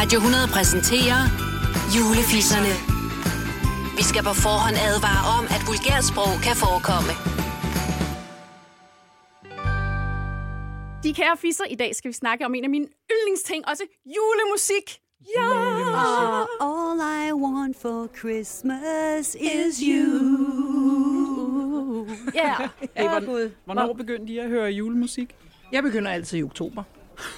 Radio 100 præsenterer Julefisserne. Vi skal på forhånd advare om, at vulgært sprog kan forekomme. De kære fisser, i dag skal vi snakke om en af mine yndlingsting, også julemusik. Ja! Uh, all I want for Christmas is you. Ja. Hey, hvor, hvornår begyndte I at høre julemusik? Jeg begynder altid i oktober.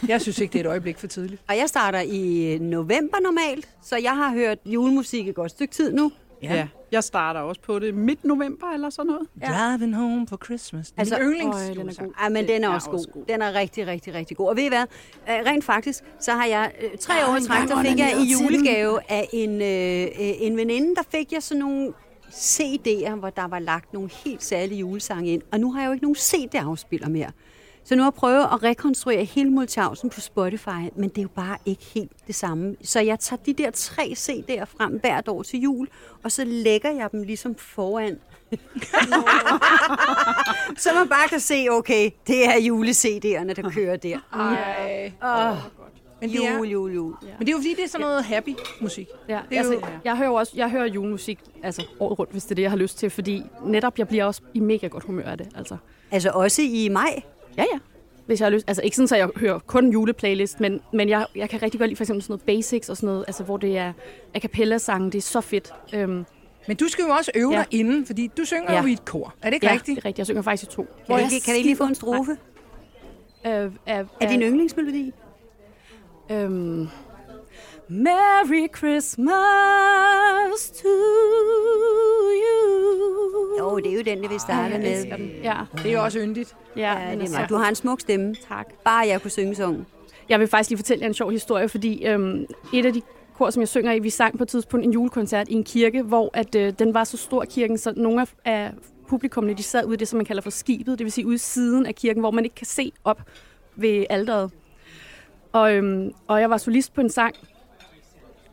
Jeg synes ikke, det er et øjeblik for tidligt. Og jeg starter i november normalt, så jeg har hørt julemusik et godt stykke tid nu. Ja. Jeg starter også på det midt november eller sådan noget. Driving home for Christmas. Det er Altså- altså, min yndlings. Øj, den er god. Ej, men den er er også også god. Den er rigtig, rigtig, rigtig god. Og ved I hvad? Øh, Rent faktisk, så har jeg øh, tre år i træk, der fik jeg i julegave af en, øh, øh, en veninde, der fik jeg sådan nogle CD'er, hvor der var lagt nogle helt særlige julesange ind. Og nu har jeg jo ikke nogen CD-afspiller mere. Så nu har jeg prøvet at rekonstruere hele Multiausen på Spotify, men det er jo bare ikke helt det samme. Så jeg tager de der tre CD'er frem hvert år til jul, og så lægger jeg dem ligesom foran så man bare kan se, okay, det er jule-CD'erne, der kører der. Ej. Åh, Men det, er, jul, jul, jul. men det er jo fordi, det er sådan noget happy musik. Ja, Det er altså, jo- jeg hører også jeg hører julemusik altså, året rundt, hvis det er det, jeg har lyst til, fordi netop jeg bliver også i mega godt humør af det. Altså. Altså også i maj. Ja, ja. Hvis jeg har lyst. Altså ikke sådan, at jeg hører kun juleplaylist, men, men jeg, jeg kan rigtig godt lide for eksempel sådan noget basics og sådan noget, altså hvor det er a cappella sange, det er så fedt. Øhm, Men du skal jo også øve Ja. dig inden, fordi du synger Ja. jo i et kor. Er det ikke ja, rigtigt? det er rigtigt. Jeg synger faktisk i to. Kan, du, ikke, kan ikke lige få en strofe? Øh, er, Er din yndlingsmelodi? Øhm, Merry Christmas to you. Jo, det er jo den, det vi starter jeg med. den. Ja, Det er jo også yndigt. ja, det er er meget. Du har en smuk stemme. Tak. Bare jeg kunne synge sangen. Jeg vil faktisk lige fortælle jer en sjov historie, fordi øhm, et af de kor, som jeg synger i, vi sang på et tidspunkt en julekoncert i en kirke, hvor at, øh, den var så stor kirken, så nogle af, af publikummene, de sad ude i det, som man kalder for skibet, det vil sige ude i siden af kirken, hvor man ikke kan se op ved alderet. Og, øhm, og jeg var solist på en sang,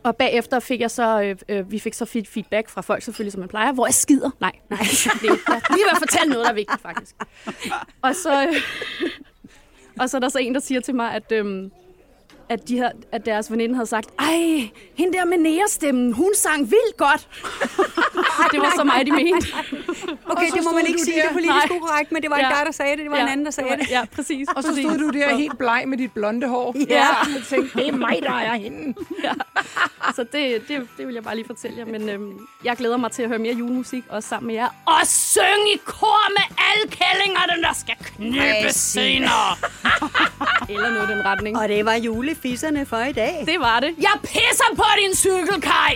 og bagefter fik jeg så, øh, øh, vi fik så feedback fra folk selvfølgelig, som man plejer, hvor jeg skider. Nej, nej, det er, lige ved at fortælle noget, der er vigtigt faktisk. Og så, øh, og så er der så en, der siger til mig, at, øh, at, de her, at deres veninde havde sagt, ej, hende der med nærestemmen, hun sang vildt godt det var så mig, de mente. Okay, det må man ikke sige, det er politisk Nej. ukorrekt, men det var ikke Ja. dig, der sagde det, det var en anden, der sagde det. Ja, præcis. Og så stod du der helt bleg med dit blonde hår. Ja. Og tænkte, det er mig, der er hende. Så det, det, det vil jeg bare lige fortælle jer. Men øhm, jeg glæder mig til at høre mere julemusik, også sammen med jer. Og synge i kor med alle kællingerne, der skal Præcis. senere. Eller noget i den retning. Og det var julefisserne for i dag. Det var det. Jeg pisser på din cykel, Kai!